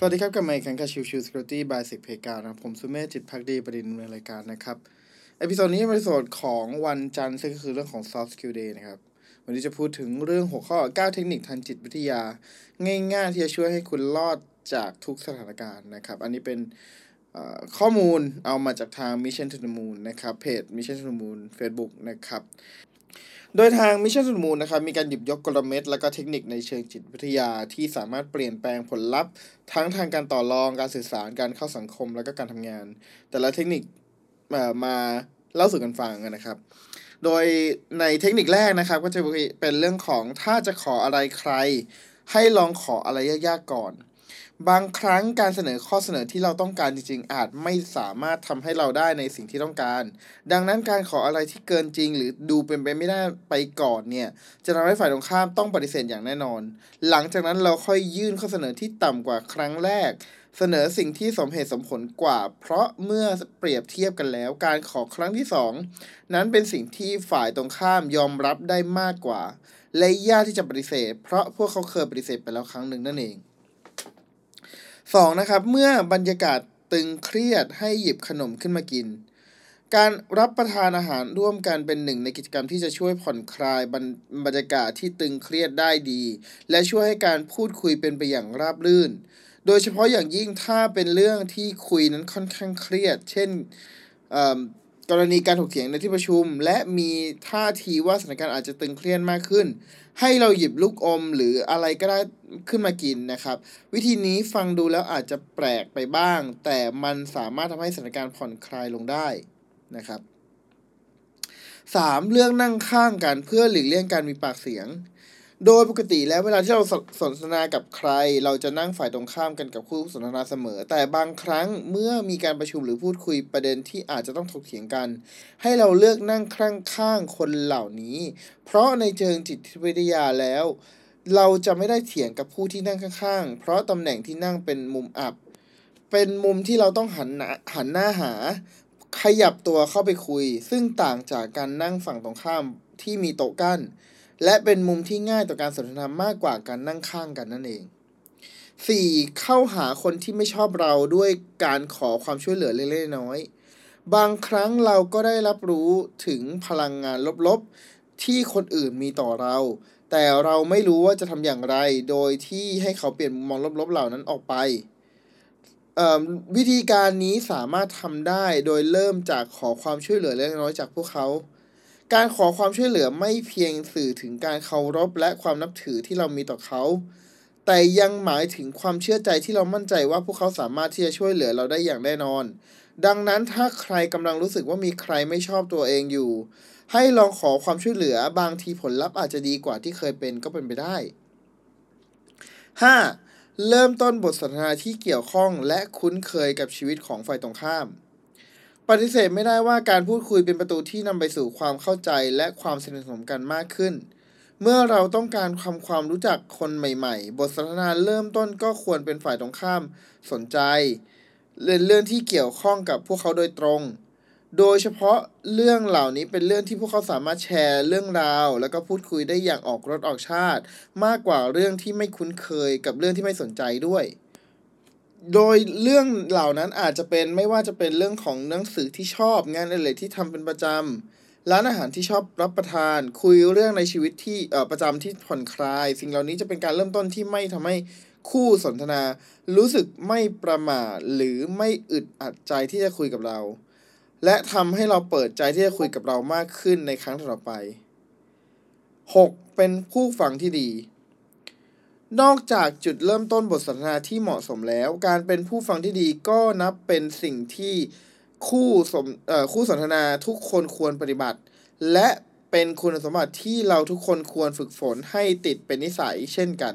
สวัสดีครับกับไมค์คันคาชิวชิวสกิลตี้บายสิกเพกานะครับผมสุเมธจิตพักดีประเด็นในรายการนะครับเอพิโซดนี้เป็นเอพิโซดของวันจันทร์ซึ่งก็คือเรื่องของ soft skill day นะครับ วันนี้จะพูดถึงเรื่องหัวข้อ 9 เทคนิคทางจิตวิทยา ง่ายๆ ที่จะช่วยให้คุณรอดจากทุกสถานการณ์นะครับ อันนี้เป็นข้อมูลเอามาจากทาง Mission to the Moon นะครับเพจ Mission to the Moon Facebook นะครับ โดยทาง Mission to the Moon นะครับมีการหยิบยกกลเม็ดและก็เทคนิคในเชิงจิตวิทยาที่สามารถเปลี่ยนแปลงผลลัพธ์ ทั้งทางการต่อรองการสื่อสารการเข้าสังคมแล้วก็การทำงาน แต่ละเทคนิคมาเล่าสู่กันฟังกันนะครับ โดยในเทคนิคแรกนะครับ ก็จะเป็นเรื่องของถ้าจะขออะไรใคร ให้ลองขออะไรยากๆก่อน บางครั้งการเสนอข้อเสนอที่เราต้องการจริง ๆ อาจไม่สามารถทำให้เราได้ในสิ่งที่ต้องการ ดังนั้นการขออะไรที่เกินจริง หรือดูเป็นไปไม่ได้ไปก่อนเนี่ย จะทำให้ฝ่ายตรงข้ามต้องปฏิเสธอย่างแน่นอน หลังจากนั้นเราค่อยยื่นข้อเสนอที่ต่ำกว่าครั้งแรก เสนอสิ่งที่สมเหตุสมผลกว่า เพราะเมื่อเปรียบเทียบกันแล้ว การขอครั้งที่สองนั้นเป็นสิ่งที่ฝ่ายตรงข้ามยอมรับได้มากกว่า และยากที่จะปฏิเสธ เพราะพวกเขาเคยปฏิเสธไปแล้วครั้งหนึ่งนั่นเอง สองนะครับ เมื่อบรรยากาศตึงเครียดให้หยิบขนมขึ้นมากิน การรับประทานอาหารร่วมกันเป็นหนึ่งในกิจกรรมที่จะช่วยผ่อนคลายบรรบรรยากาศที่ตึงเครียดได้ดี และช่วยให้การพูดคุยเป็นไปอย่างราบรื่น โดยเฉพาะอย่างยิ่งถ้าเป็นเรื่องที่คุยนั้นค่อนข้างเครียด เช่น กรณีการถกเถียงในที่ประชุม และมีท่าทีว่าสถานการณ์อาจจะตึงเครียดมากขึ้น ให้เราหยิบลูกอมหรืออะไรก็ได้ขึ้นมากินนะครับ วิธีนี้ฟังดูแล้วอาจจะแปลกไปบ้าง แต่มันสามารถทำให้สถานการณ์ผ่อนคลายลงได้นะครับสามเรื่องนั่งข้างกันเพื่อหลีกเลี่ยงการมีปากเสียง โดยปกติแล้วเวลาที่เราสสนทนากับใคร เราจะนั่งฝ่ายตรงข้ามกันกับคู่สนทนาเสมอ แต่บางครั้งเมื่อมีการประชุมหรือพูดคุยประเด็นที่อาจจะต้องถกเถียงกัน ให้เราเลือกนั่งข้างข้างคนเหล่านี้ เพราะในเชิงจิตวิทยาแล้ว เราจะไม่ได้เถียงกับผู้ที่นั่งข้างๆ เพราะตำแหน่งที่นั่งเป็นมุมอับ เป็นมุมที่เราต้องหันหน้าหันหน้าหา ขยับตัวเข้าไปคุย ซึ่งต่างจากการนั่งฝั่งตรงข้ามที่มีโต๊ะกั้น และเป็นมุมที่ง่ายต่อการสนทนามากกว่าการนั่งข้างกันนั่นเอง 4. เข้าหาคนที่ไม่ชอบเราด้วยการขอความช่วยเหลือเล็กๆน้อยๆบางครั้งเราก็ได้รับรู้ถึงพลังงานลบๆ ที่คนอื่นมีต่อเรา แต่เราไม่รู้ว่าจะทำอย่างไร โดยที่ให้เขาเปลี่ยนมุมมองลบๆเหล่านั้นออกไปอ่อวิธีการนี้สามารถทำได้โดยเริ่มจากขอความช่วยเหลือเล็กน้อยจากพวกเขา การขอความช่วยเหลือไม่เพียงสื่อถึงการเคารพและความนับถือที่เรามีต่อเขา แต่ยังหมายถึงความเชื่อใจที่เรามั่นใจว่าพวกเขาสามารถที่จะช่วยเหลือเราได้อย่างแน่นอน ดังนั้นถ้าใครกำลังรู้สึกว่ามีใครไม่ชอบตัวเองอยู่ ให้ลองขอความช่วยเหลือบางทีผลลัพธ์อาจจะดีกว่าที่เคยเป็นก็เป็นไปได้ 5. เริ่มต้นบทสนทนาที่เกี่ยวข้องและคุ้นเคยกับชีวิตของฝ่ายตรงข้าม ปฏิเสธไม่ได้ว่าการพูดคุยเป็นประตูที่นำไปสู่ความเข้าใจและความสนิทสนมกันมากขึ้น เมื่อเราต้องการทำความรู้จักคนใหม่ ๆ บทสนทนาเริ่มต้นก็ควรเป็นฝ่ายตรงข้ามสนใจเรื่องเรื่องที่เกี่ยวข้องกับพวกเขาโดยตรง โดยเฉพาะเรื่องเหล่านี้เป็นเรื่องที่พวกเขาสามารถแชร์เรื่องราว แล้วก็พูดคุยได้อย่างออกรสออกชาติ มากกว่าเรื่องที่ไม่คุ้นเคยกับเรื่องที่ไม่สนใจด้วย โดยเรื่องเหล่านั้นอาจจะเป็นไม่ว่าจะเป็นเรื่องของหนังสือที่ชอบงานอะไรที่ทำเป็นประจำร้านอาหารที่ชอบรับประทาน คุยเรื่องในชีวิตที่เประจำที่ผ่อนคลาย สิ่งเหล่านี้จะเป็นการเริ่มต้นที่ไม่ทำให้คู่สนทนา รู้สึกไม่ประมาหรือไม่อึดอัดใจที่จะคุยกับเรา และทำให้เราเปิดใจที่จะคุยกับเรามากขึ้นในครั้งต่อไป 6. เป็นผู้ฟังที่ดี นอกจากจุดเริ่มต้นบทสนทนาที่เหมาะสมแล้ว การเป็นผู้ฟังที่ดีก็นับเป็นสิ่งที่คู่สมคู่สนทนาทุกคนควรปฏิบัติ และเป็นคุณสมบัติที่เราทุกคนควรฝึกฝนให้ติดเป็นนิสัยเช่นกัน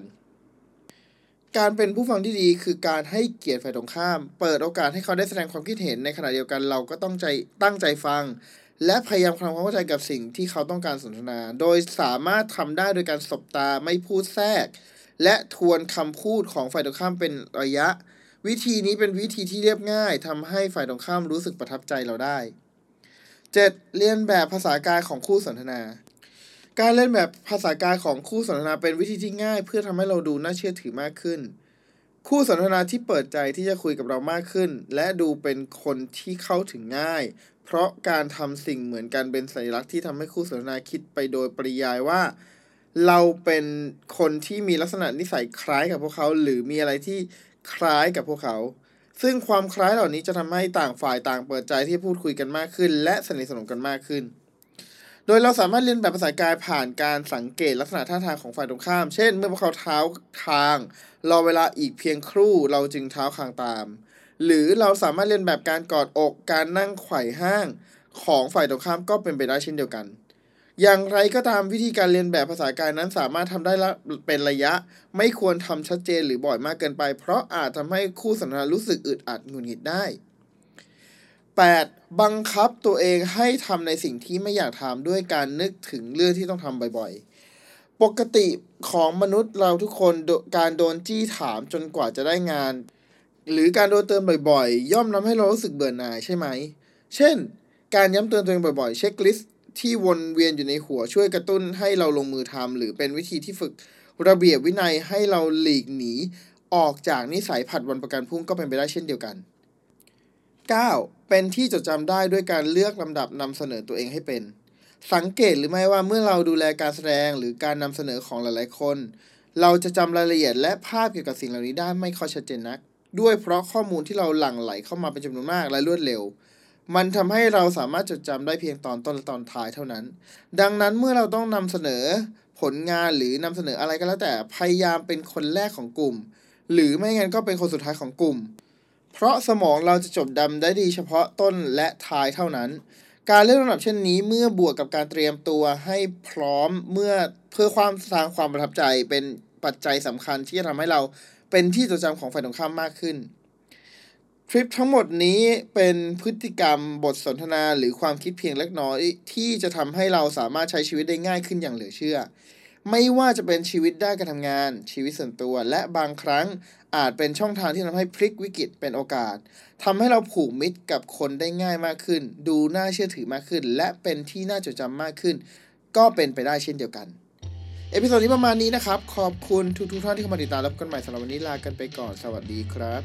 การเป็นผู้ฟังที่ดีคือการให้เกียรติฝ่ายตรงข้าม เปิดโอกาสให้เขาได้แสดงความคิดเห็นในขณะเดียวกันเราก็ต้องใจตั้งใจฟัง และพยายามทำความเข้าใจกับสิ่งที่เขาต้องการสนทนา โดยสามารถทำได้โดยการสบตาไม่พูดแทรก และทวนคำพูดของฝ่ายตรงข้ามเป็นระยะ วิธีนี้เป็นวิธีที่เรียบง่ายทำให้ฝ่ายตรงข้ามรู้สึกประทับใจเราได้ 7. เรียนแบบภาษากายของคู่สนทนา การเล่นแบบภาษากายของคู่สนทนาเป็นวิธีที่ง่าย เพื่อทำให้เราดูน่าเชื่อถือมากขึ้น คู่สนทนาที่เปิดใจที่จะคุยกับเรามากขึ้น และดูเป็นคนที่เข้าถึงง่าย เพราะการทำสิ่งเหมือนกันเป็นสัญลักษณ์ที่ทำให้คู่สนทนาคิดไปโดยปริยายว่า เราเป็นคนที่มีลักษณะนิสัยคล้ายกับพวกเขา หรือมีอะไรที่คล้ายกับพวกเขา ซึ่งความคล้ายเหล่านี้จะทำให้ต่างฝ่ายต่างเปิดใจที่พูดคุยกันมากขึ้น และสนิทสนมกันมากขึ้น โดยเราสามารถเรียนแบบภาษากายผ่านการสังเกตลักษณะท่าทางของฝ่ายตรงข้าม เช่น เมื่อพวกเขาเท้าคางรอเวลาอีกเพียงครู่เราจึงเท้าคางตาม หรือเราสามารถเรียนแบบการกอดอกการนั่งไขว่ห้างของฝ่ายตรงข้ามก็เป็นไปได้เช่นเดียวกัน อย่างไรก็ตามวิธีการเรียนแบบภาษากายนั้นสามารถทำได้เป็นระยะ ไม่ควรทำชัดเจนหรือบ่อยมากเกินไป เพราะอาจทำให้คู่สนทนารู้สึกอึดอัดหงุดหงิดได้ 8. บังคับตัวเองให้ทำในสิ่งที่ไม่อยากทำด้วยการนึกถึงเรื่องที่ต้องทำบ่อยๆ ปกติของมนุษย์เราทุกคนการโดนจี้ถามจนกว่าจะได้งาน หรือการโดนเตือนบ่อยๆ ย่อมทำให้เรารู้สึกเบื่อหน่ายใช่ไหม เช่น การย้ำเตือนตัวเองบ่อยๆ เช็คลิสต์ ที่วนเวียนอยู่ในหัวช่วยกระตุ้นให้เราลงมือทำหรือเป็นวิธีที่ฝึกระเบียบวินัยให้เราหลีกหนี ออกจากนิสัยผัดวันประกันพรุ่งก็เป็นไปได้เช่นเดียวกัน 9. เป็นที่จดจำได้ด้วยการเลือกลำดับนำเสนอตัวเองให้เป็น สังเกตหรือไม่ว่าเมื่อเราดูแลการแสดงหรือการนำเสนอของหลายๆคน เราจะจำรายละเอียดและภาพเกี่ยวกับสิ่งเหล่านี้ได้ไม่ค่อยชัดเจนนัก ด้วยเพราะข้อมูลที่เราหลั่งไหลเข้ามาเป็นจำนวนมากและรวดเร็ว มันทำให้เราสามารถจดจำได้เพียงตอนต้นและตอนท้ายเท่านั้น ดังนั้นเมื่อเราต้องนำเสนอผลงานหรือนำเสนออะไรก็แล้วแต่พยายามเป็นคนแรกของกลุ่ม หรือไม่งั้นก็เป็นคนสุดท้ายของกลุ่ม เพราะสมองเราจะจดจำได้ดีเฉพาะต้นและท้ายเท่านั้น การเลือกลำดับเช่นนี้เมื่อบวกกับการเตรียมตัวให้พร้อมเมื่อเพื่อความสร้างความประทับใจเป็นปัจจัยสำคัญที่จะทำให้เราเป็นที่จดจำของฝ่ายตรงข้ามมากขึ้น ทริปทั้งหมดนี้เป็นพฤติกรรมบทสนทนาหรือความคิดเพียงเล็กน้อย ที่จะทำให้เราสามารถใช้ชีวิตได้ง่ายขึ้นอย่างเหลือเชื่อ ไม่ว่าจะเป็นชีวิตด้านการทำงาน ชีวิตส่วนตัว และบางครั้งอาจเป็นช่องทางที่ทำให้พลิกวิกฤตเป็นโอกาสทำให้เราผูกมิตรกับคนได้ง่ายมากขึ้น ดูน่าเชื่อถือมากขึ้น และเป็นที่น่าจดจำมากขึ้น ก็เป็นไปได้เช่นเดียวกัน episode นี้ประมาณนี้นะครับ ขอบคุณทุกๆท่านที่เข้ามาติดตามแล้วพบกันใหม่สำหรับวันนี้ลากันไปก่อน สวัสดีครับ